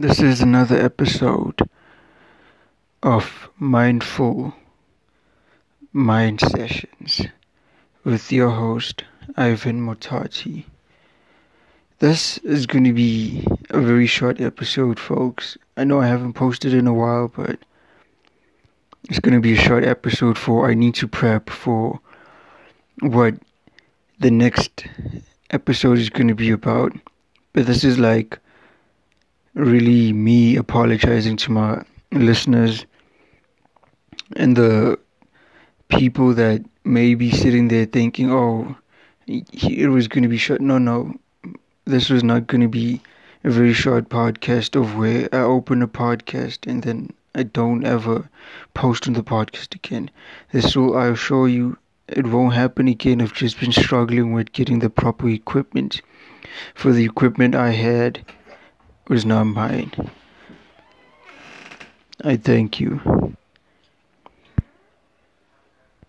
This is another episode of Mindful Mind Sessions with your host, Ivan Motati. This is going to be a very short episode, folks. I know I haven't posted in a while, but it's going to be a short episode for I need to prep for what the next episode is going to be about. But this is like really me apologizing to my listeners and the people that may be sitting there thinking, oh, it was going to be short. No, no, this was not going to be a very short podcast of where I open a podcast and then I don't ever post on the podcast again. This will, I assure you, it won't happen again. I've just been struggling with getting the proper equipment. For the equipment I had was not mine. I thank you.